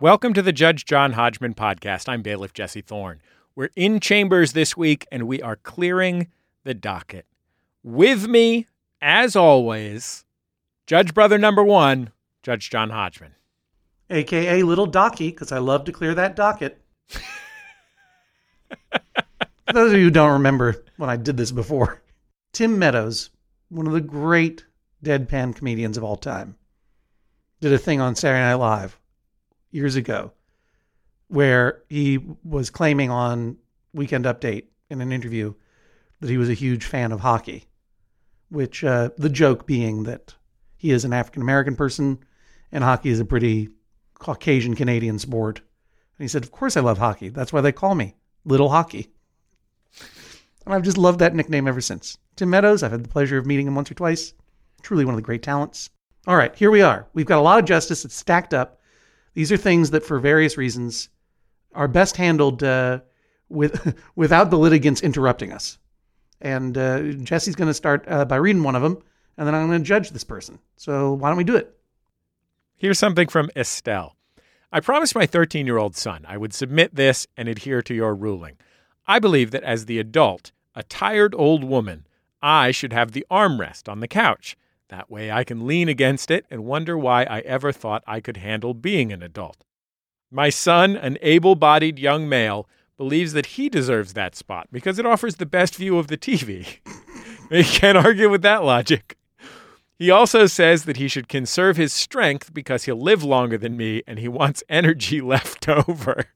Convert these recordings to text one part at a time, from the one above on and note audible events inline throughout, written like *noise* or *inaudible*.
Welcome to the Judge John Hodgman podcast. I'm bailiff Jesse Thorn. We're in chambers this week and we are clearing the docket. With me, as always, Judge Brother number one, Judge John Hodgman. AKA Little Docky, because I love to clear that docket. For *laughs* those of you who don't remember when I did this before, Tim Meadows, one of the great deadpan comedians of all time, did a thing on Saturday Night Live years ago where he was claiming on Weekend Update in an interview that he was a huge fan of hockey, which uh, the joke being that he is an African American person and hockey is a pretty Caucasian Canadian sport. And he said, Of course I love hockey. That's why they call me Little Hockey. And I've just loved that nickname ever since. Tim Meadows, I've had the pleasure of meeting him once or twice. Truly one of the great talents. All right, here we are. We've got a lot of justice that's stacked up. These are things that, for various reasons, are best handled uh, with *laughs* without the litigants interrupting us. And uh, Jesse's going to start uh, by reading one of them, and then I'm going to judge this person. So why don't we do it? Here's something from Estelle. I promised my 13 year old son I would submit this and adhere to your ruling. I believe that as the adult, a tired old woman, I should have the armrest on the couch. That way I can lean against it and wonder why I ever thought I could handle being an adult. My son, an able bodied young male, believes that he deserves that spot because it offers the best view of the TV. he *laughs* can't argue with that logic. He also says that he should conserve his strength because he'll live longer than me and he wants *laughs* energy left over.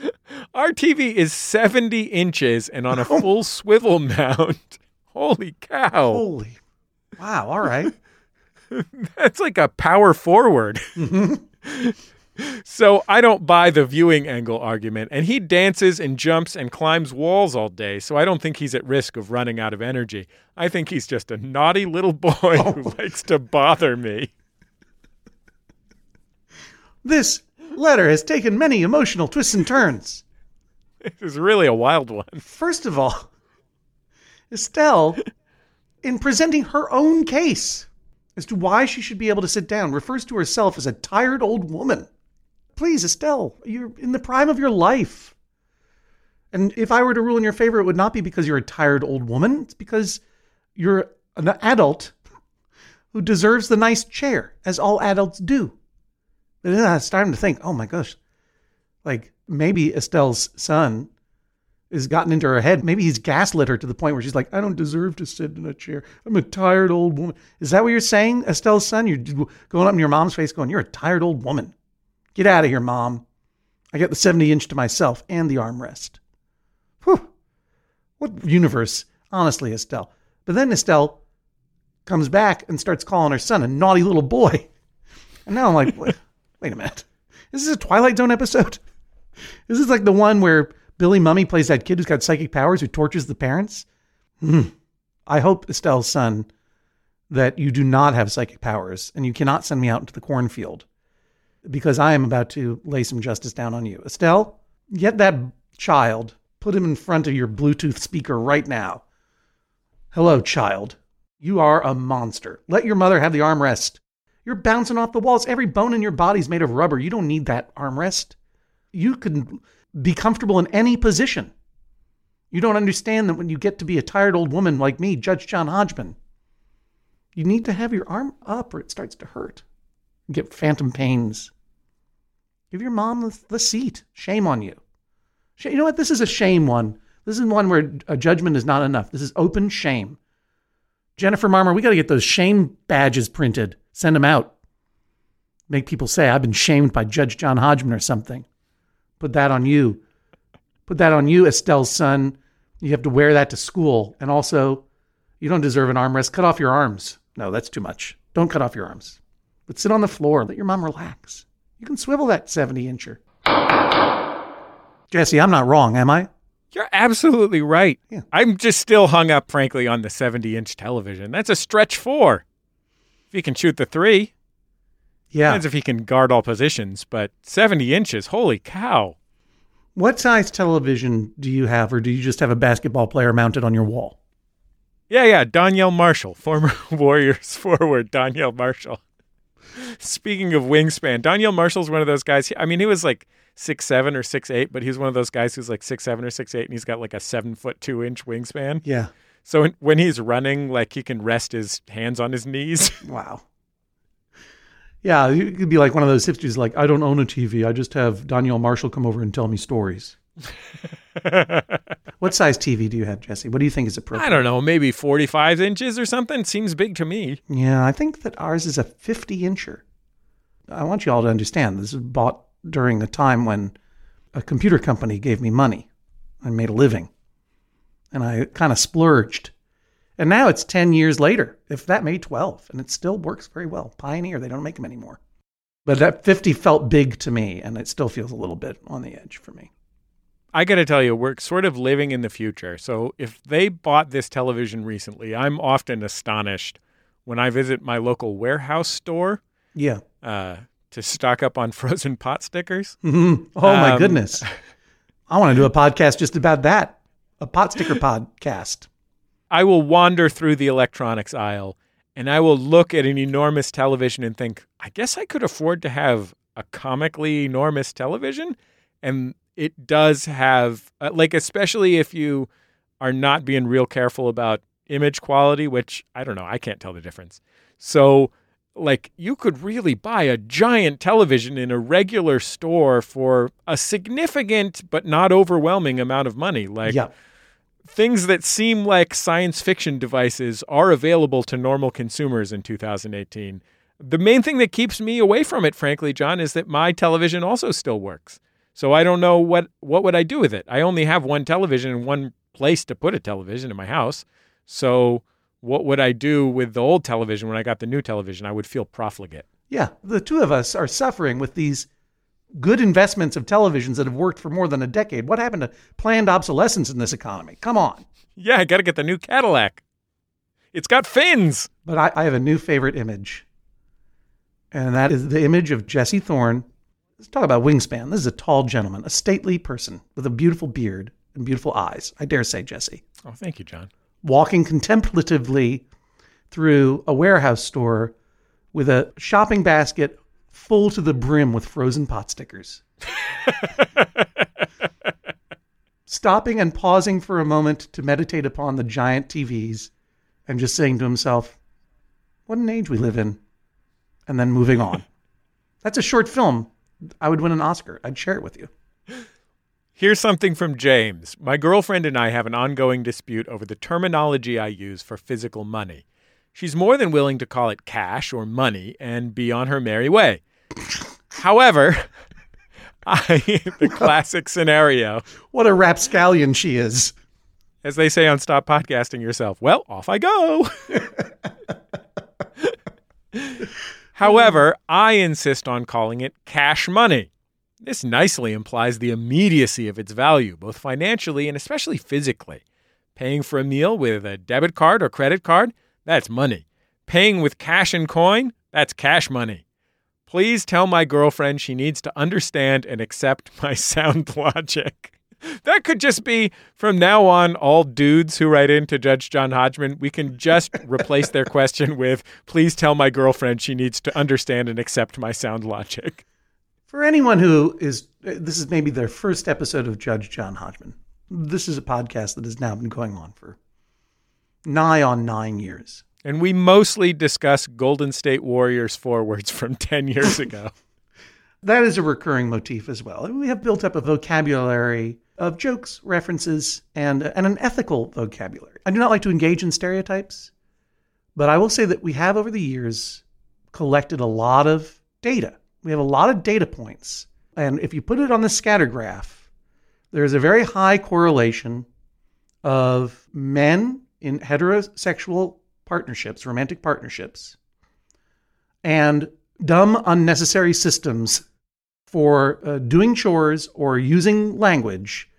*laughs* Our TV is 70 inches and on a oh full swivel mount. Holy cow. Holy, wow! All right. *laughs* That's like a power forward. *laughs* so I don't buy the viewing angle argument. And he dances and jumps and climbs walls all day. So I don't think he's at risk of running out of energy. I think he's just a naughty little *laughs* boy who oh. likes to bother me. This letter has taken many emotional twists and turns. This is really a wild one. First of all, Estelle, in presenting her own case as to why she should be able to sit down, refers to herself as a tired old woman. Please, Estelle, you're in the prime of your life. And if I were to rule in your favor, it would not be because you're a tired old woman. It's because you're an adult who deserves the nice chair, as all adults do. But then I starting to think, oh my gosh, like maybe Estelle's son has gotten into her head. Maybe he's gaslit her to the point where she's like, I don't deserve to sit in a chair. I'm a tired old woman. Is that what you're saying, Estelle's son? You're going up in your mom's face going, You're a tired old woman. Get out of here, mom. I got the 70 inch to myself and the armrest. Whew. What universe, honestly, Estelle. But then Estelle comes back and starts calling her son a naughty little boy. And now I'm like, wait, *laughs* wait a minute. Is this a Twilight Zone episode? This Is this like the one where Billy Mumy plays that kid who's got psychic powers who tortures the parents? Hmm. I hope, Estelle's son, that you do not have psychic powers and you cannot send me out into the cornfield because I am about to lay some justice down on you. Estelle, get that child, put him in front of your Bluetooth speaker right now. Hello, child. You are a monster. Let your mother have the armrest. You're bouncing off the walls. Every bone in your body's made of rubber. You don't need that armrest. You can be comfortable in any position. You don't understand that when you get to be a tired old woman like me, Judge John Hodgman, you need to have your arm up or it starts to hurt. You get phantom pains. Give your mom the, seat. Shame on you. You know what? This is a shame one. This is one where a judgment is not enough. This is open shame. Jennifer Marmor, we got to get those shame badges printed. Send them out. Make people say, I've been shamed by Judge John Hodgman or something. Put that on you. Put that on you, Estelle's son. You have to wear that to school. And also, you don't deserve an armrest. Cut off your arms. No, that's too much. Don't cut off your arms. But sit on the floor. Let your mom relax. You can swivel that 70 incher. Jesse, I'm not wrong, am I? You're absolutely right. Yeah. I'm just still hung up, frankly, on the 70 inch television. That's a stretch four. If he can shoot the three, Yeah. depends if he can guard all positions, but 70 inches, holy cow. What size television do you have, or do you just have a basketball player mounted on your wall? Yeah, yeah, Donyell Marshall, former *laughs* Warriors forward Donyell Marshall. Speaking of wingspan, Donyell Marshall's one of those guys. I mean, he was like six seven or six eight, but he's one of those guys who's like six seven or six eight, and he's got like a seven foot two inch wingspan. Yeah. So when he's running, like he can rest his hands on his knees. Wow. Yeah, you could be like one of those hipsters, like, I don't own a TV. I just have Donyell Marshall come over and tell me stories. *laughs* What size TV do you have, Jesse? What do you think is appropriate? I don't know, maybe forty five inches or something. Seems big to me. Yeah, I think that ours is a 50 incher. I want you all to understand this is bought during a time when a computer company gave me money and made a living. And I kind of splurged. And now it's 10 years later, if that may 12, and it still works very well. Pioneer, they don't make them anymore. But that 50 felt big to me, and it still feels a little bit on the edge for me. I got to tell you, we're sort of living in the future. So if they bought this television recently, I'm often astonished when I visit my local warehouse store Yeah. uh, to stock up on *laughs* frozen pot stickers. Mhm. Oh, my Um, goodness. *laughs* I want to do a podcast just about that a pot sticker podcast. I will wander through the electronics aisle and I will look at an enormous television and think, I guess I could afford to have a comically enormous television. And it does have, uh, like, especially if you are not being real careful about image quality, which I don't know, I can't tell the difference. So, like, you could really buy a giant television in a regular store for a significant but not overwhelming amount of money. Like, yeah. Things that seem like science fiction devices are available to normal consumers in 2018. The main thing that keeps me away from it, frankly, John, is that my television also still works. So I don't know what what would I do with it. I only have one television and one place to put a television in my house. So what would I do with the old television when I got the new television? I would feel profligate. Yeah. The two of us are suffering with these good investments of televisions that have worked for more than a decade. What happened to planned obsolescence in this economy? Come on. Yeah, I got to get the new Cadillac. It's got fins. But I, I have a new favorite image, and that is the image of Jesse Thorn. Let's talk about wingspan. This is a tall gentleman, a stately person with a beautiful beard and beautiful eyes. I dare say, Jesse. Oh, thank you, John. walking contemplatively through a warehouse store with a shopping basket full to the brim with frozen pot stickers. *laughs* Stopping and pausing for a moment to meditate upon the giant TVs and just saying to himself, What an age we live in. And then moving on. *laughs* That's a short film. I would win an Oscar. I'd share it with you. *gasps* Here's something from James. My girlfriend and I have an ongoing dispute over the terminology I use for physical money. She's more than willing to call it cash or money and be on her merry way. However, *laughs* I, the classic scenario, What a rapscallion she is. as they say on Stop Podcasting Yourself, well, off I go. *laughs* However, I insist on calling it cash money. This nicely implies the immediacy of its value, both financially and especially physically. Paying for a meal with a debit card or credit card, that's money. Paying with cash and coin, that's cash money. Please tell my girlfriend she needs to understand and accept *laughs* my sound *laughs* logic. That could just be from now on, all dudes who write in to Judge John Hodgman, we can just *laughs* replace their question with, please tell my girlfriend she needs to understand and accept my sound logic. For anyone who is, this is maybe their first episode of Judge John Hodgman. This is a podcast that has now been going on for nigh on nine years. And we mostly discuss Golden State Warriors forwards from *laughs* 10 years ago. *laughs* That is a recurring motif as well. We have built up a vocabulary of jokes, references, and, and an ethical vocabulary. I do not like to engage in stereotypes, but I will say that we have over the years collected a lot of data. We have a lot of data points. And if you put it on the scatter graph, there's a very high correlation of men in heterosexual partnerships, romantic partnerships, and dumb, unnecessary systems for uh, doing chores or using language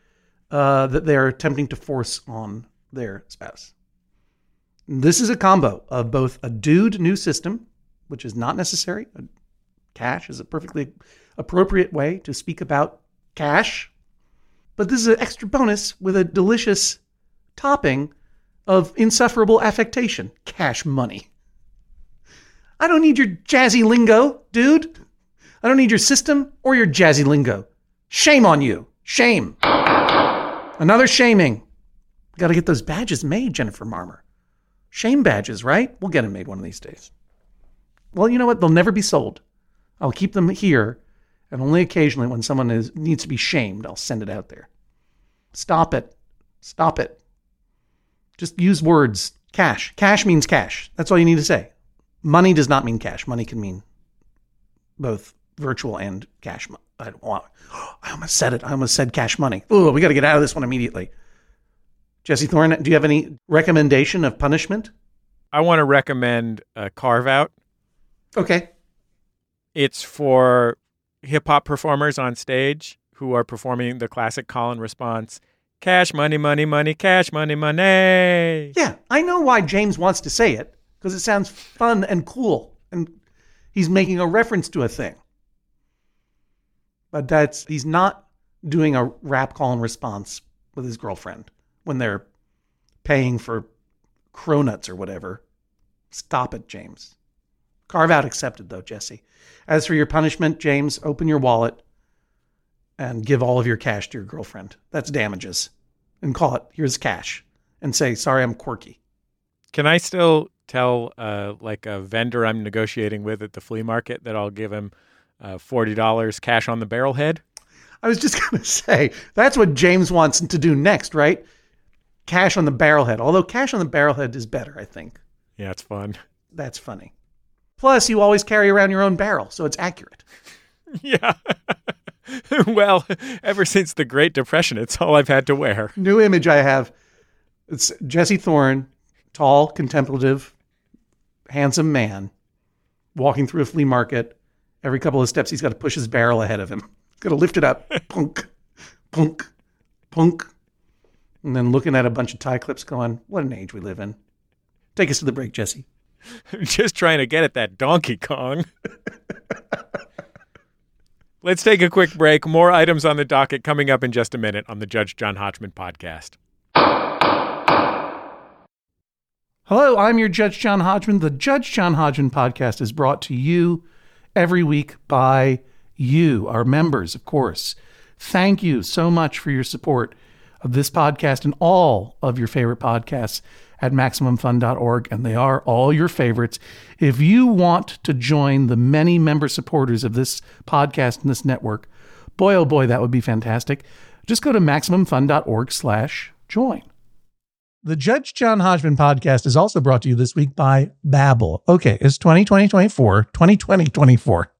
uh, that they're attempting to force on their spouse. This is a combo of both a dude new system, which is not necessary. Cash is a perfectly appropriate way to speak about cash. But this is an extra bonus with a delicious topping of insufferable affectation cash money. I don't need your jazzy lingo, dude. I don't need your system or your jazzy lingo. Shame on you. Shame. Another shaming. Got to get those badges made, Jennifer Marmor. Shame badges, right? We'll get them made one of these days. Well, you know what? They'll never be sold. I'll keep them here, and only occasionally when someone is, needs to be shamed, I'll send it out there. Stop it. Stop it. Just use words. Cash. Cash means cash. That's all you need to say. Money does not mean cash. Money can mean both virtual and cash. I don't want. *gasps* I almost said it. I almost said cash money. Oh, we got to get out of this one immediately. Jesse Thorn, do you have any recommendation of punishment? I want to recommend a carve out. Okay. It's for hip hop performers on stage who are performing the classic call and response cash money, money, money, cash money, money. Yeah, I know why James wants to say it because it sounds fun and cool. And he's making a reference to a thing. But that's, he's not doing a rap call and response with his girlfriend when they're paying for cronuts or whatever. Stop it, James. Carve out accepted, though, Jesse. As for your punishment, James, open your wallet and give all of your cash to your girlfriend. That's damages. And call it, here's cash. And say, sorry, I'm quirky. Can I still tell uh, like a vendor I'm negotiating with at the flea market that I'll give him uh, $40 cash on the barrelhead? I was just *laughs* going to say, that's what James wants to do next, right? Cash on the barrelhead. Although cash on the barrelhead is better, I think. Yeah, it's fun. That's funny. Plus, you always carry around your own barrel, so it's accurate. *laughs* Yeah. *laughs* *laughs* well, ever since the Great Depression, it's all I've had to wear. New image I have. It's Jesse Thorn, tall, contemplative, handsome man, walking through a flea market. Every couple of steps, he's got to push his barrel ahead of him. He's got to lift it up. *laughs* punk, punk, punk. And then looking at a bunch of tie clips going, what an age we live in. Take us to the break, Jesse. *laughs* Just trying to get at that Donkey Kong. Let's take a quick break. More items on the docket coming up in just a minute on the Judge John Hodgman podcast. Hello, I'm your Judge John Hodgman. The Judge John Hodgman podcast is brought to you every week by you, our members, of course. Thank you so much for your support of this podcast and all of your favorite podcasts at MaximumFun.org, and they are all your favorites. If you want to join the many member supporters of this podcast and this network, boy, oh boy, that would be fantastic. Just go to MaximumFun.org slash join. The Judge John Hodgman podcast is also brought to you this week by Babbel. Okay, it's 2020, 24, 2020, 24.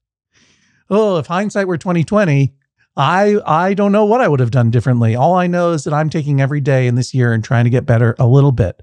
Oh, if hindsight were 2020, I I don't know what I would have done differently. All I know is that I'm taking every day in this year and trying to get better a little bit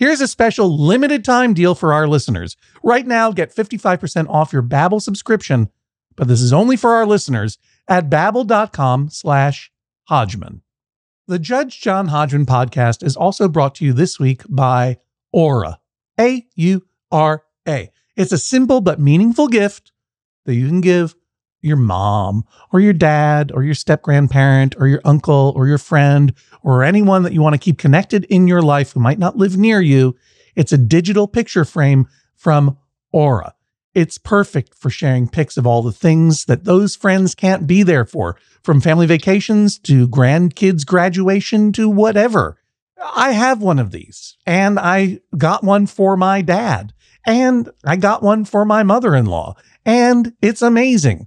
Here's a special limited time deal for our listeners. Right now, get 55% off your Babbel subscription, but this is only for our listeners at babbel.com slash Hodgman. The Judge John Hodgman podcast is also brought to you this week by Aura. A U R A. It's a simple but meaningful gift that you can give your mom or your dad or your step grandparent or your uncle or your friend or anyone that you want to keep connected in your life who might not live near you. It's a digital picture frame from Aura. It's perfect for sharing pics of all the things that those friends can't be there for, from family vacations to grandkids' graduation to whatever. I have one of these, and I got one for my dad, and I got one for my mother in law, and it's amazing.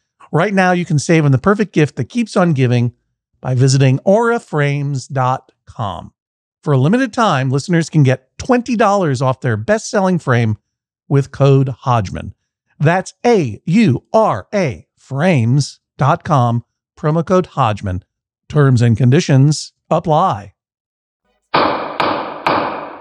Right now, you can save on the perfect gift that keeps on giving by visiting auraframes.com. For a limited time, listeners can get $20 off their best selling frame with code Hodgman. That's A U R A frames.com, promo code Hodgman. Terms and conditions apply.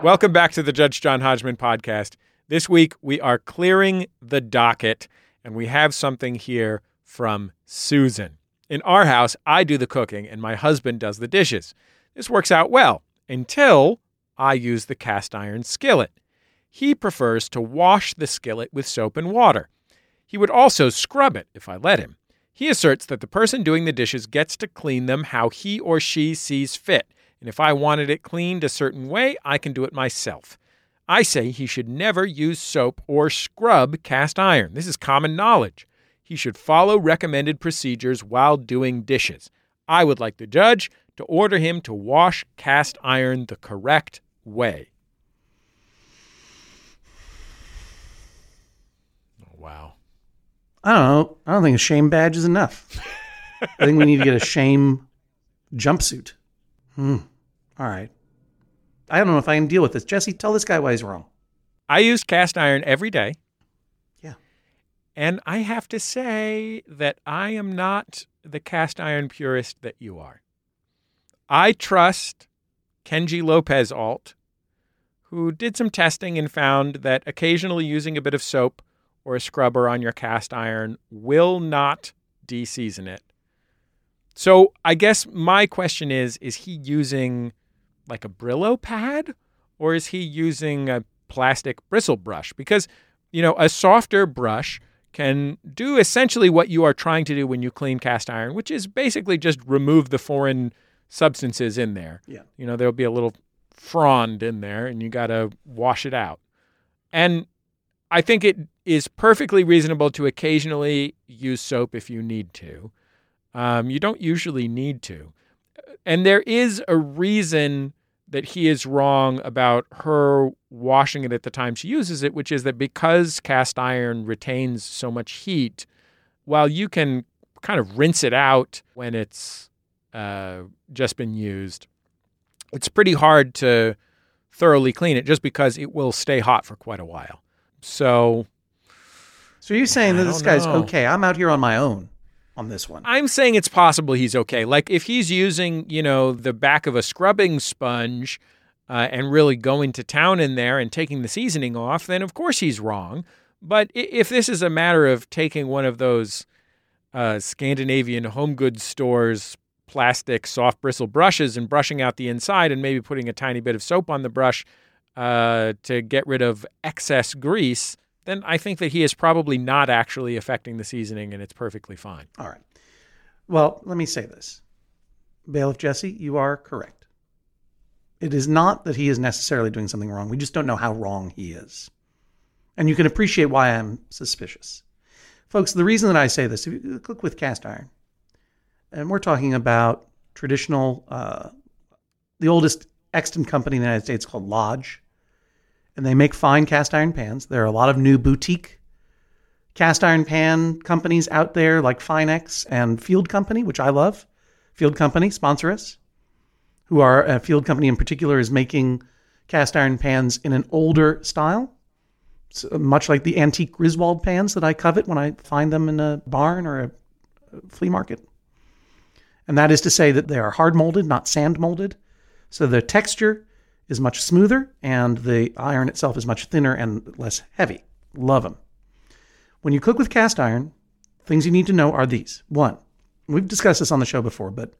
Welcome back to the Judge John Hodgman podcast. This week we are clearing the docket and we have something here from Susan. In our house, I do the cooking and my husband does the dishes. This works out well until I use the cast iron skillet. He prefers to wash the skillet with soap and water. He would also scrub it if I let him. He asserts that the person doing the dishes gets to clean them how he or she sees fit, and if I wanted it cleaned a certain way, I can do it myself. I say he should never use soap or scrub cast iron. This is common knowledge he should follow recommended procedures while doing dishes. I would like the judge to order him to wash cast iron the correct way. Oh, wow. I don't know. I don't think a shame badge is enough. I think we need to get a shame jumpsuit. Hmm. All right. I don't know if I can deal with this. Jesse, tell this guy why he's wrong. I use cast iron every day. And I have to say that I am not the cast iron purist that you are. I trust Kenji Lopez Alt, who did some testing and found that occasionally using a bit of soap or a scrubber on your cast iron will not deseason it. So I guess my question is is he using like a Brillo pad or is he using a plastic bristle brush? Because, you know, a softer brush can do essentially what you are trying to do when you clean cast iron, which is basically just remove the foreign substances in there. Yeah. You know, there'll be a little frond in there and you got to wash it out. And I think it is perfectly reasonable to occasionally use soap if you need to. Um, you don't usually need to. And there is a reason that he is wrong about her washing it at the time she uses it, which is that because cast iron retains so much heat, while you can kind of rinse it out when it's uh, just been used, it's pretty hard to thoroughly clean it just because it will stay hot for quite a while. So, so you're saying that this guy's know. okay? I'm out here on my own on this one. I'm saying it's possible he's okay. Like if he's using, you know, the back of a scrubbing sponge uh, and really going to town in there and taking the seasoning off, then of course he's wrong. But if this is a matter of taking one of those uh, Scandinavian home goods stores plastic soft bristle brushes and brushing out the inside and maybe putting a tiny bit of soap on the brush uh, to get rid of excess grease, then I think that he is probably not actually affecting the seasoning and it's perfectly fine. All right. Well, let me say this. Bailiff Jesse, you are correct. It is not that he is necessarily doing something wrong. We just don't know how wrong he is. And you can appreciate why I'm suspicious. Folks, the reason that I say this, if you cook with cast iron, and we're talking about traditional, uh, the oldest extant company in the United States called Lodge, and they make fine cast iron pans. There are a lot of new boutique cast iron pan companies out there like Finex and Field Company, which I love. Field Company sponsor us. Who are a Field Company in particular is making cast iron pans in an older style, so much like the antique Griswold pans that I covet when I find them in a barn or a flea market. And that is to say that they are hard molded, not sand molded. So the texture is much smoother and the iron itself is much thinner and less heavy. Love them. When you cook with cast iron, things you need to know are these. One, we've discussed this on the show before, but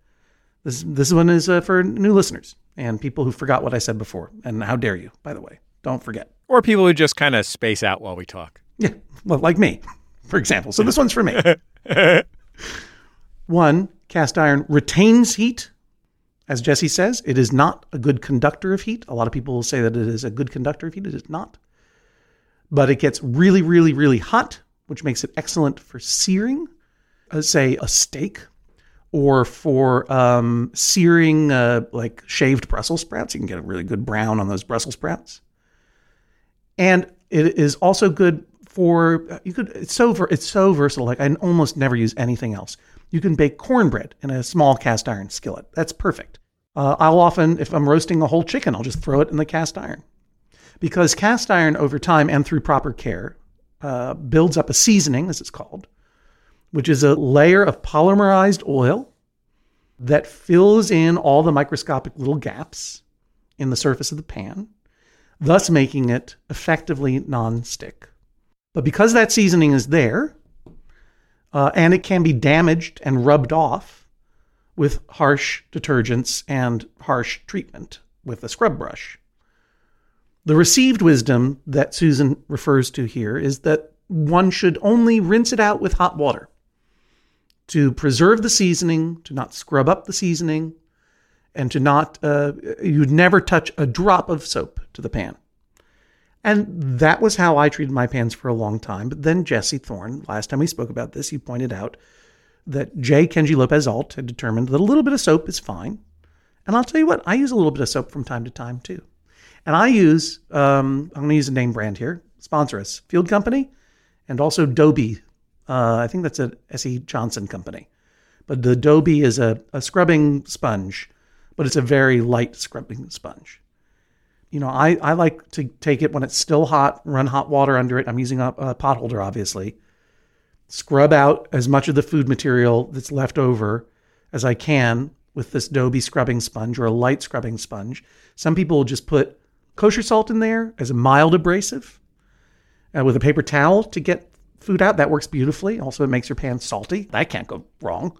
this this one is uh, for new listeners and people who forgot what I said before. And how dare you, by the way? Don't forget. Or people who just kind of space out while we talk. Yeah, well, like me, for example. So this one's for me. *laughs* One, cast iron retains heat. As Jesse says, it is not a good conductor of heat. A lot of people will say that it is a good conductor of heat. It is not. But it gets really, really, really hot, which makes it excellent for searing, uh, say, a steak, or for um, searing uh, like shaved Brussels sprouts. You can get a really good brown on those Brussels sprouts. And it is also good for you could it's so it's so versatile. Like I almost never use anything else. You can bake cornbread in a small cast iron skillet. That's perfect. Uh, I'll often, if I'm roasting a whole chicken, I'll just throw it in the cast iron. Because cast iron, over time and through proper care, uh, builds up a seasoning, as it's called, which is a layer of polymerized oil that fills in all the microscopic little gaps in the surface of the pan, thus making it effectively non-stick. But because that seasoning is there, uh, and it can be damaged and rubbed off with harsh detergents and harsh treatment with a scrub brush. The received wisdom that Susan refers to here is that one should only rinse it out with hot water to preserve the seasoning, to not scrub up the seasoning, and to not, uh, you'd never touch a drop of soap to the pan. And that was how I treated my pans for a long time. But then Jesse Thorn, last time we spoke about this, he pointed out that J. Kenji Lopez Alt had determined that a little bit of soap is fine. And I'll tell you what, I use a little bit of soap from time to time too. And I use, um, I'm going to use a name brand here, sponsor us, Field Company, and also Dobie. Uh, I think that's a S.C. Johnson company. But the Dobie is a, a scrubbing sponge, but it's a very light scrubbing sponge you know, I, I like to take it when it's still hot, run hot water under it. I'm using a, a pot holder, obviously. Scrub out as much of the food material that's left over as I can with this Dobie scrubbing sponge or a light scrubbing sponge. Some people will just put kosher salt in there as a mild abrasive uh, with a paper towel to get food out. That works beautifully. Also, it makes your pan salty. That can't go wrong.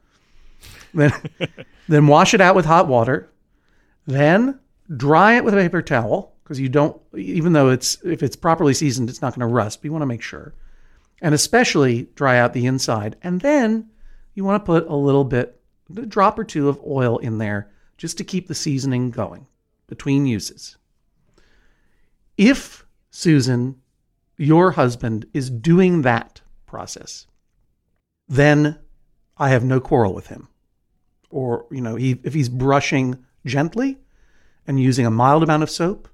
Then, *laughs* then wash it out with hot water. Then Dry it with a paper towel because you don't, even though it's if it's properly seasoned, it's not going to rust. But you want to make sure, and especially dry out the inside. And then you want to put a little bit, a drop or two of oil in there just to keep the seasoning going between uses. If Susan, your husband, is doing that process, then I have no quarrel with him. Or, you know, he, if he's brushing gently, and using a mild amount of soap,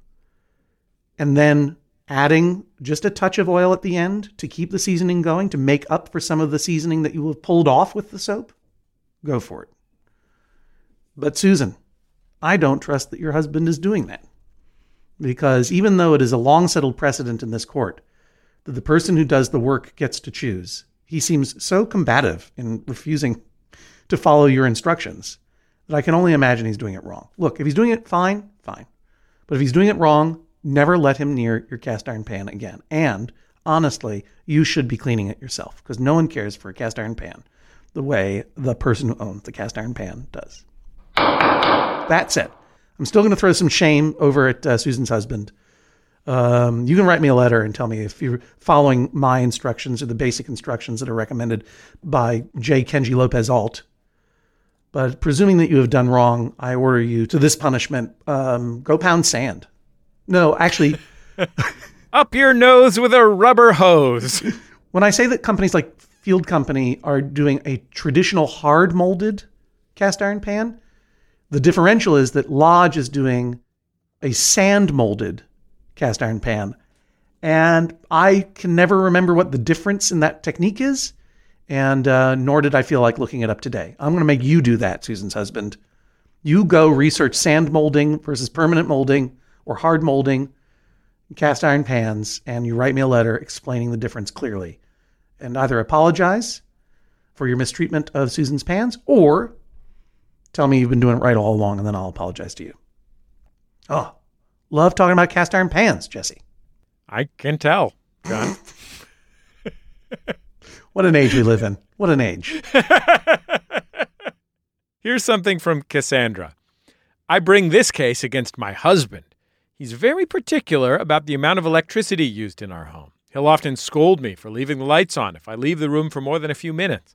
and then adding just a touch of oil at the end to keep the seasoning going to make up for some of the seasoning that you have pulled off with the soap, go for it. But Susan, I don't trust that your husband is doing that. Because even though it is a long settled precedent in this court that the person who does the work gets to choose, he seems so combative in refusing to follow your instructions that I can only imagine he's doing it wrong. Look, if he's doing it fine, fine. But if he's doing it wrong, never let him near your cast iron pan again. And honestly, you should be cleaning it yourself because no one cares for a cast iron pan the way the person who owns the cast iron pan does. That's it. I'm still going to throw some shame over at uh, Susan's husband. Um, you can write me a letter and tell me if you're following my instructions or the basic instructions that are recommended by J. Kenji Lopez Alt but presuming that you have done wrong, I order you to this punishment um, go pound sand. No, actually. *laughs* Up your nose with a rubber hose. *laughs* when I say that companies like Field Company are doing a traditional hard molded cast iron pan, the differential is that Lodge is doing a sand molded cast iron pan. And I can never remember what the difference in that technique is and uh, nor did I feel like looking it up today. I'm going to make you do that, Susan's husband. You go research sand molding versus permanent molding or hard molding, cast iron pans, and you write me a letter explaining the difference clearly. And either apologize for your mistreatment of Susan's pans or tell me you've been doing it right all along, and then I'll apologize to you. Oh, love talking about cast iron pans, Jesse. I can tell, John. *laughs* What an age we live in. What an age. *laughs* Here's something from Cassandra. I bring this case against my husband. He's very particular about the amount of electricity used in our home. He'll often scold me for leaving the lights on if I leave the room for more than a few minutes.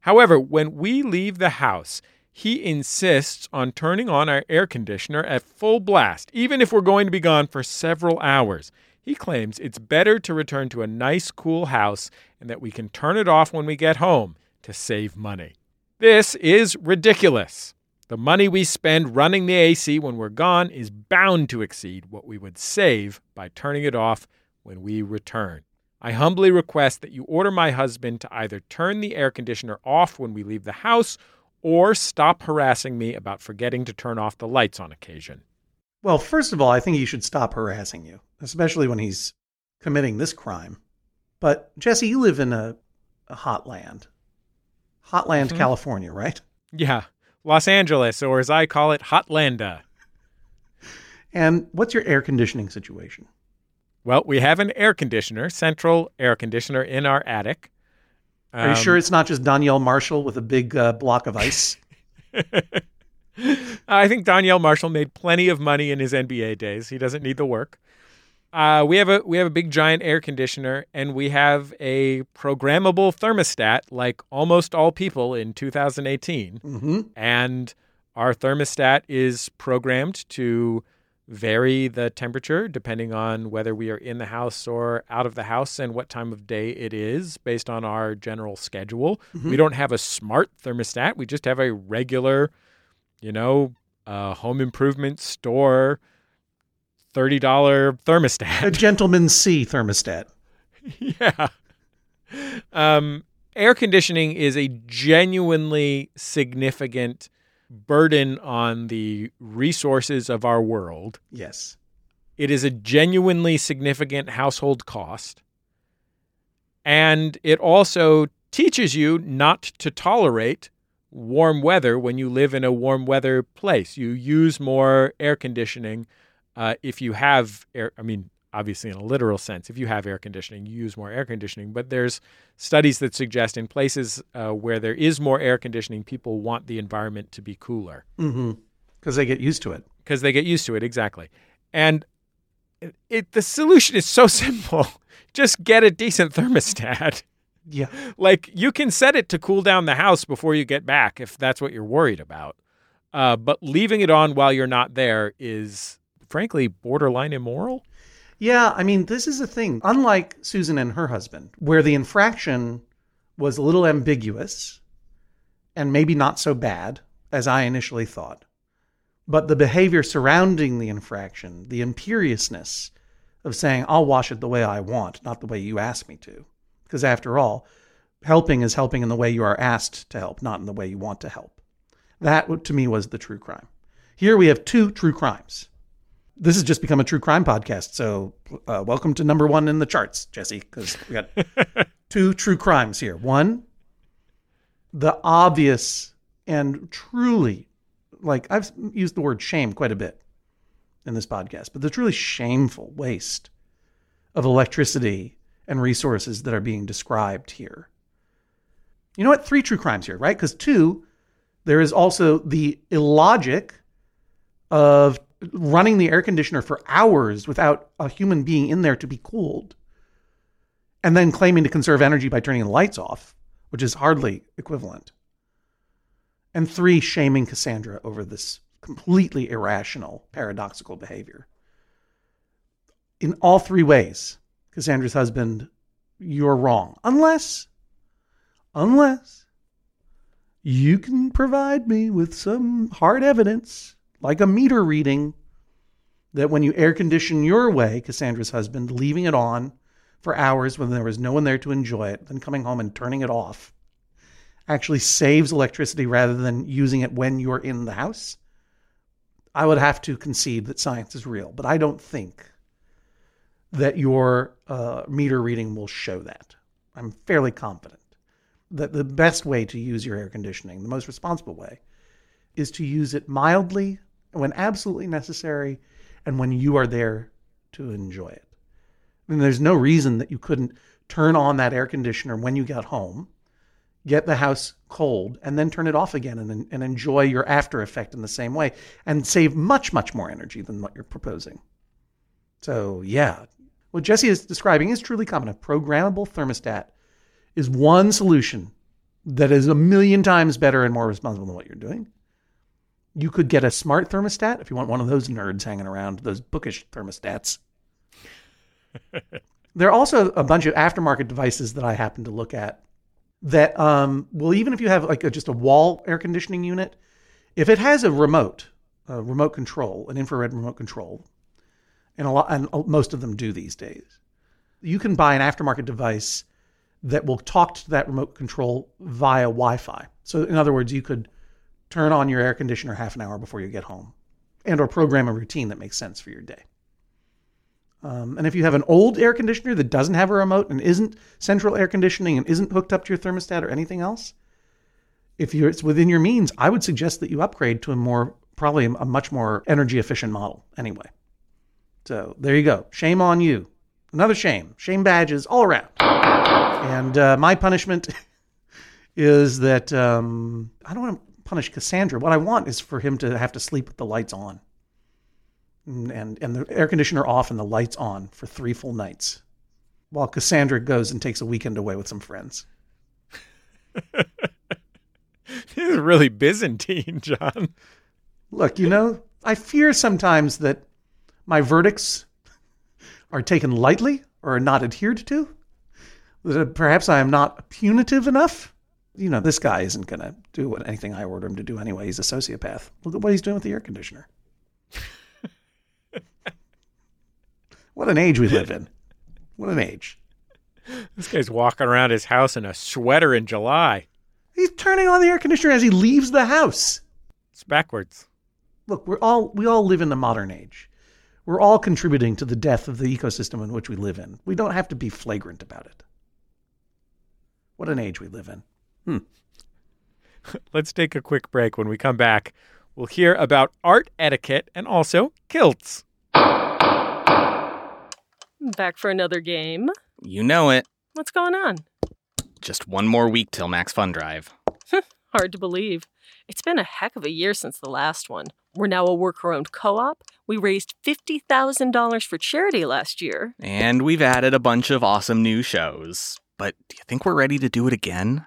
However, when we leave the house, he insists on turning on our air conditioner at full blast, even if we're going to be gone for several hours. He claims it's better to return to a nice, cool house and that we can turn it off when we get home to save money. This is ridiculous. The money we spend running the AC when we're gone is bound to exceed what we would save by turning it off when we return. I humbly request that you order my husband to either turn the air conditioner off when we leave the house or stop harassing me about forgetting to turn off the lights on occasion. Well, first of all, I think he should stop harassing you, especially when he's committing this crime. But Jesse, you live in a, a hot land. Hotland, Mhm. California, right? Yeah, Los Angeles, or as I call it, Hotlanda. And what's your air conditioning situation? Well, we have an air conditioner, central air conditioner in our attic. Are you Um, sure it's not just Donyell Marshall with a big uh, block of ice? *laughs* *laughs* I think Donyell Marshall made plenty of money in his NBA days. He doesn't need the work. Uh, we have a we have a big giant air conditioner, and we have a programmable thermostat, like almost all people in 2018. mm-hmm. And our thermostat is programmed to vary the temperature depending on whether we are in the house or out of the house and what time of day it is based on our general schedule. We don't have a smart thermostat. We just have a regular, you know, uh, home improvement store $30 thermostat, A gentleman's C thermostat. *laughs* yeah. Um, air conditioning is a genuinely significant burden on the resources of our world. Yes. It is a genuinely significant household cost. And it also teaches you not to tolerate warm weather when you live in a warm weather place. You use more air conditioning uh, if you have air. I mean, obviously, in a literal sense, if you have air conditioning, you use more air conditioning. But there's studies that suggest in places uh, where there is more air conditioning, people want the environment to be cooler Mm-hmm. Because they get used to it. because they get used to it exactly and it, it the solution is so *laughs* simple just get a decent thermostat Yeah. *laughs* like you can set it to cool down the house before you get back if that's what you're worried about uh, but leaving it on while you're not there is frankly borderline immoral Yeah, I mean, this is a thing. Unlike Susan and her husband, where the infraction was a little ambiguous and maybe not so bad as I initially thought, but the behavior surrounding the infraction, the imperiousness of saying, I'll wash it the way I want, not the way you ask me to. Because after all, helping is helping in the way you are asked to help, not in the way you want to help. That, to me, was the true crime. Here we have two true crimes this has just become a true crime podcast. So, uh, welcome to number one in the charts, Jesse, because we got *laughs* two true crimes here. One, the obvious and truly, like I've used the word shame quite a bit in this podcast, but the truly shameful waste of electricity and resources that are being described here. You know what? Three true crimes here, right? Because two, there is also the illogic of running the air conditioner for hours without a human being in there to be cooled, and then claiming to conserve energy by turning the lights off, which is hardly equivalent. And three, shaming Cassandra over this completely irrational, paradoxical behavior. In all three ways, Cassandra's husband, you're wrong. Unless, unless you can provide me with some hard evidence like a meter reading that when you air condition your way, Cassandra's husband, leaving it on for hours when there was no one there to enjoy it, then coming home and turning it off, actually saves electricity rather than using it when you're in the house, I would have to concede that science is real. But I don't think that your uh, meter reading will show that. I'm fairly confident that the best way to use your air conditioning, the most responsible way, is to use it mildly when absolutely necessary and when you are there to enjoy it. And there's no reason that you couldn't turn on that air conditioner when you got home, get the house cold, and then turn it off again and, and enjoy your after effect in the same way and save much, much more energy than what you're proposing. So, yeah, what Jesse is describing is truly common. A programmable thermostat is one solution that is a million times better and more responsible than what you're doing. You could get a smart thermostat if you want one of those nerds hanging around, those bookish thermostats. *laughs* there are also a bunch of aftermarket devices that I happen to look at that um, well, even if you have like a, just a wall air conditioning unit, if it has a remote, a remote control, an infrared remote control, and a lot, and most of them do these days, you can buy an aftermarket device that will talk to that remote control via Wi-Fi. So, in other words, you could turn on your air conditioner half an hour before you get home, and or program a routine that makes sense for your day. Um, and if you have an old air conditioner that doesn't have a remote and isn't central air conditioning and isn't hooked up to your thermostat or anything else, if it's within your means, I would suggest that you upgrade to a more, probably a much more energy efficient model anyway. So there you go. Shame on you. Another shame. Shame badges all around. And uh, my punishment *laughs* is that um, I don't want to punish Cassandra. What I want is for him to have to sleep with the lights on and, and the air conditioner off and the lights on for three full nights while Cassandra goes and takes a weekend away with some friends. *laughs* this is really Byzantine, John. Look, you know, I fear sometimes that my verdicts are taken lightly or are not adhered to. That perhaps I am not punitive enough. You know, this guy isn't going to do anything I order him to do anyway. He's a sociopath. Look at what he's doing with the air conditioner. *laughs* What an age we live in. What an age. This guy's walking around his house in a sweater in July. He's turning on the air conditioner as he leaves the house. It's backwards. Look, we're all we all live in the modern age. We're all contributing to the death of the ecosystem in which we live in. We don't have to be flagrant about it. What an age we live in. Hmm. *laughs* Let's take a quick break. When we come back, we'll hear about art etiquette and also kilts. Back for another game. You know it. What's going on? Just one more week till Max Fun Drive. *laughs* Hard to believe. It's been a heck of a year since the last one. We're now a worker owned co op. We raised $50,000 for charity last year. And we've added a bunch of awesome new shows. But do you think we're ready to do it again?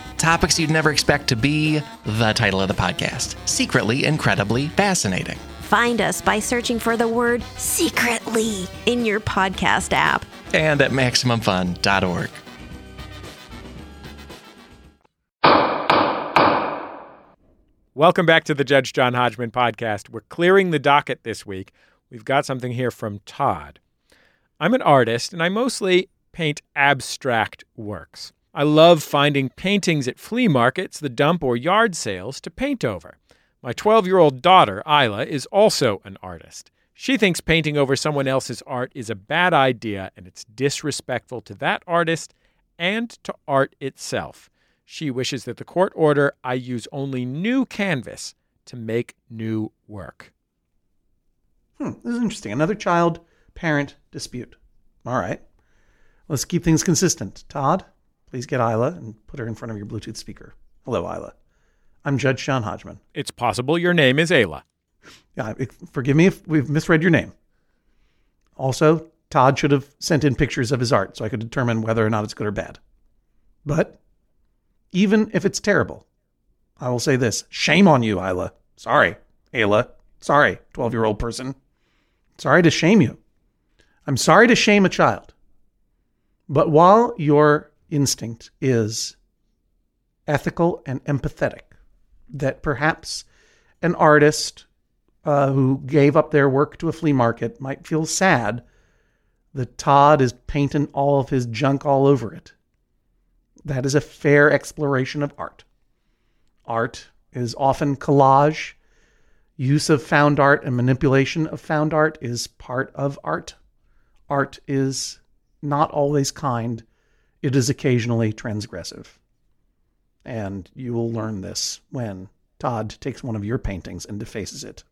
Topics you'd never expect to be the title of the podcast Secretly Incredibly Fascinating. Find us by searching for the word secretly in your podcast app. And at MaximumFun.org. Welcome back to the Judge John Hodgman podcast. We're clearing the docket this week. We've got something here from Todd. I'm an artist and I mostly paint abstract works. I love finding paintings at flea markets, the dump, or yard sales to paint over. My 12 year old daughter, Isla, is also an artist. She thinks painting over someone else's art is a bad idea and it's disrespectful to that artist and to art itself. She wishes that the court order I use only new canvas to make new work. Hmm, this is interesting. Another child parent dispute. All right. Let's keep things consistent. Todd, please get Isla and put her in front of your Bluetooth speaker. Hello, Isla. I'm Judge John Hodgman. It's possible your name is Ayla. Yeah, forgive me if we've misread your name. Also, Todd should have sent in pictures of his art so I could determine whether or not it's good or bad. But even if it's terrible, I will say this shame on you, Isla. Sorry, Ayla. Sorry, 12 year old person. Sorry to shame you. I'm sorry to shame a child. But while your instinct is ethical and empathetic, that perhaps an artist uh, who gave up their work to a flea market might feel sad that Todd is painting all of his junk all over it. That is a fair exploration of art. Art is often collage. Use of found art and manipulation of found art is part of art. Art is not always kind, it is occasionally transgressive. And you will learn this when Todd takes one of your paintings and defaces it.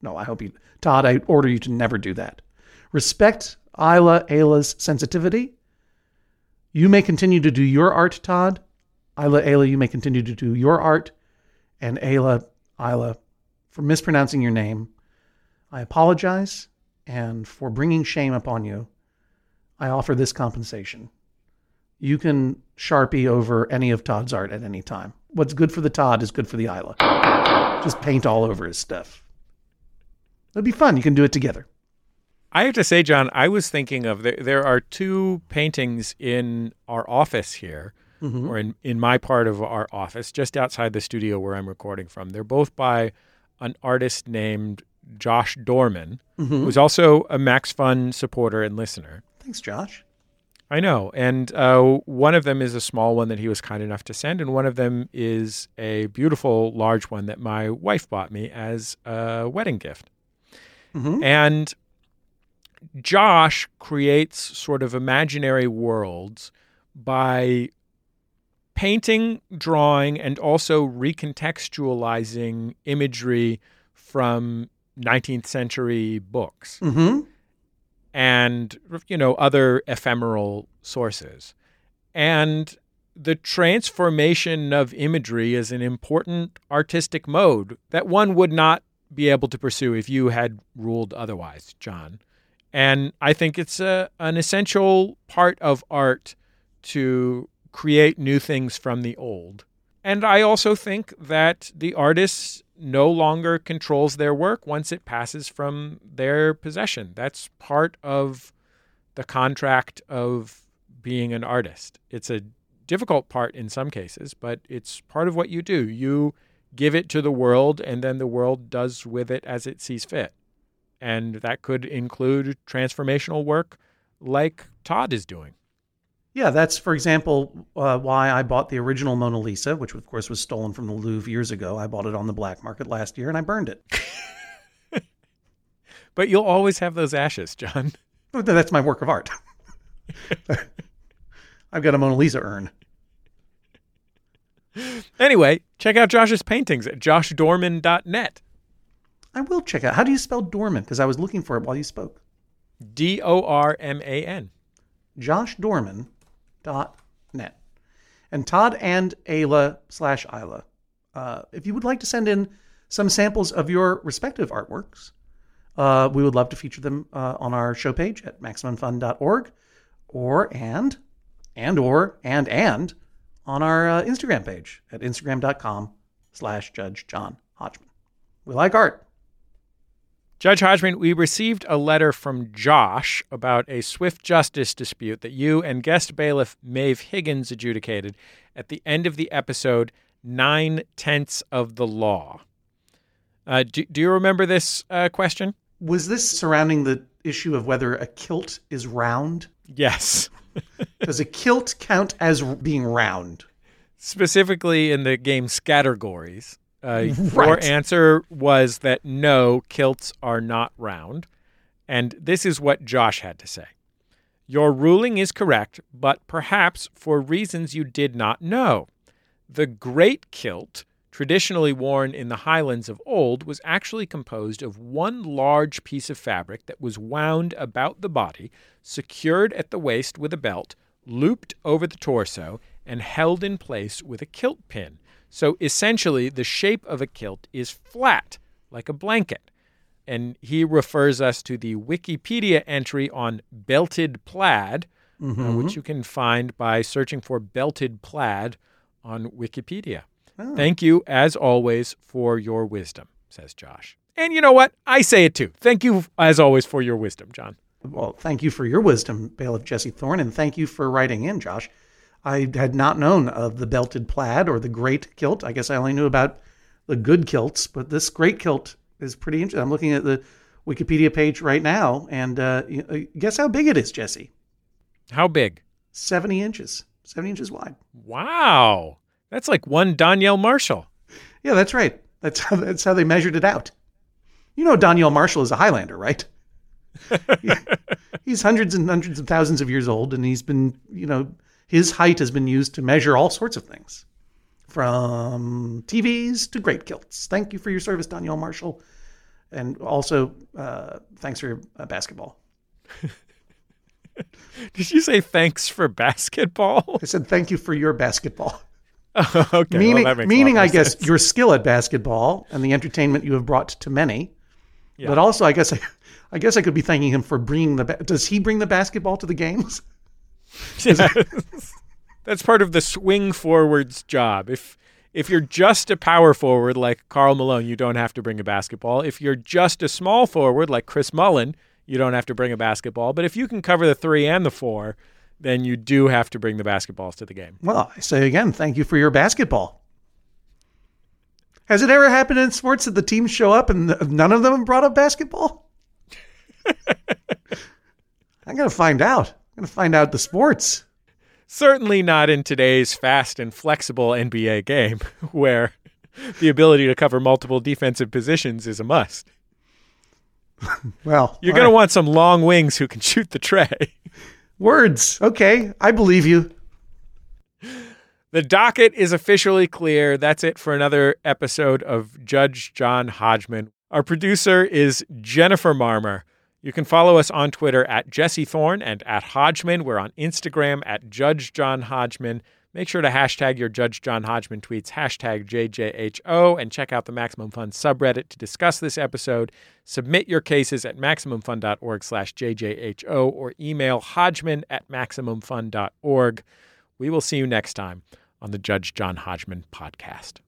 No, I hope you, Todd, I order you to never do that. Respect Isla Ayla's sensitivity. You may continue to do your art, Todd. Isla Ayla, you may continue to do your art. And Ayla, Isla, for mispronouncing your name, I apologize. And for bringing shame upon you, I offer this compensation. You can Sharpie over any of Todd's art at any time. What's good for the Todd is good for the Isla. Just paint all over his stuff. It'll be fun. You can do it together. I have to say, John, I was thinking of there, there are two paintings in our office here, mm-hmm. or in, in my part of our office, just outside the studio where I'm recording from. They're both by an artist named Josh Dorman, mm-hmm. who's also a Max Fun supporter and listener. Thanks, Josh. I know. And uh, one of them is a small one that he was kind enough to send, and one of them is a beautiful large one that my wife bought me as a wedding gift. And Josh creates sort of imaginary worlds by painting, drawing, and also recontextualizing imagery from 19th century books Mm-hmm. And you know other ephemeral sources. And the transformation of imagery is an important artistic mode that one would not be able to pursue if you had ruled otherwise john. And i think it's a, an essential part of art to create new things from the old. And i also think that the artist no longer controls their work once it passes from their possession that's part of the contract of being an artist. It's a difficult part in some cases, but it's part of what you do. You give it to the world, and then the world does with it as it sees fit. And that could include transformational work like Todd is doing. Yeah, that's, for example, uh, why I bought the original Mona Lisa, which of course was stolen from the Louvre years ago. I bought it on the black market last year and I burned it. *laughs* But you'll always have those ashes, John. *laughs* That's my work of art. *laughs* I've got a Mona Lisa urn. Anyway, check out Josh's paintings at joshdorman.net. I will check out. How do you spell Dorman? Because I was looking for it while you spoke. D O R M A N. Josh D O R M A N. joshdorman.net. And Todd and Ayla slash Isla, uh, if you would like to send in some samples of your respective artworks, uh, we would love to feature them uh, on our show page at maximumfun.org or and and or and and on our uh, Instagram page at instagram.com slash judge John Hodgman. We like art. Judge Hodgman, we received a letter from Josh about a swift justice dispute that you and guest bailiff Maeve Higgins adjudicated at the end of the episode Nine Tenths of the Law. Uh, do, do you remember this uh, question? Was this surrounding the issue of whether a kilt is round? Yes. *laughs* Does a kilt count as being round? Specifically in the game Scattergories. Uh, *laughs* Your answer was that no, kilts are not round. And this is what Josh had to say. Your ruling is correct, but perhaps for reasons you did not know. The great kilt, traditionally worn in the highlands of old, was actually composed of one large piece of fabric that was wound about the body, secured at the waist with a belt, looped over the torso, and held in place with a kilt pin. So essentially, the shape of a kilt is flat, like a blanket and he refers us to the Wikipedia entry on belted plaid, uh, which you can find by searching for belted plaid on Wikipedia. Thank you, as always, for your wisdom, says Josh. And you know what? I say it too. Thank you, as always, for your wisdom, John. Well, thank you for your wisdom, Bailiff Jesse Thorn, and thank you for writing in, Josh. I had not known of the belted plaid or the great kilt. I guess I only knew about the good kilts, but this great kilt is pretty interesting. I'm looking at the Wikipedia page right now, and uh, uh, guess how big it is, Jesse? How big? 70 inches. 70 inches wide. Wow. That's like one Donyell Marshall. Yeah, that's right. That's how, that's how they measured it out. You know, Donyell Marshall is a Highlander, right? *laughs* He's hundreds and hundreds of thousands of years old, and he's been, you know, his height has been used to measure all sorts of things, from TVs to great kilts. Thank you for your service, Donyell Marshall, and also uh, thanks for uh, basketball. *laughs* Did you say thanks for basketball? I said thank you for your basketball. *laughs* okay. meaning, that makes a lot meaning, I guess sense. your skill at basketball and the entertainment you have brought to many. Yeah. But also, I guess I, I guess I could be thanking him for bringing the. Does he bring the basketball to the games? *laughs* That's part of the swing forward's job. If if you're just a power forward like Karl Malone, you don't have to bring a basketball. If you're just a small forward like Chris Mullin, you don't have to bring a basketball. But if you can cover the three and the four, then you do have to bring the basketballs to the game. Well, I say again, thank you for your basketball. Has it ever happened in sports that the teams show up and none of them brought up basketball? I'm going to find out. I'm gonna find out the sports. Certainly not in today's fast and flexible NBA game, *laughs* where the ability to cover multiple defensive positions is a must. *laughs* Well, You're going to want some long wings who can *laughs* shoot the tray. words. Okay, I believe you. The docket is officially clear. That's it for another episode of Judge John Hodgman. Our producer is Jennifer Marmor. You can follow us on Twitter at Jesse Thorn and at Hodgman. We're on Instagram at Judge John Hodgman. Make sure to hashtag your Judge John Hodgman tweets, hashtag JJHO, and check out the Maximum Fun subreddit to discuss this episode. Submit your cases at MaximumFun.org slash JJHO or email hodgman at MaximumFun.org. We will see you next time on the Judge John Hodgman podcast.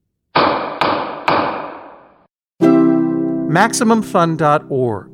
MaximumFun.org.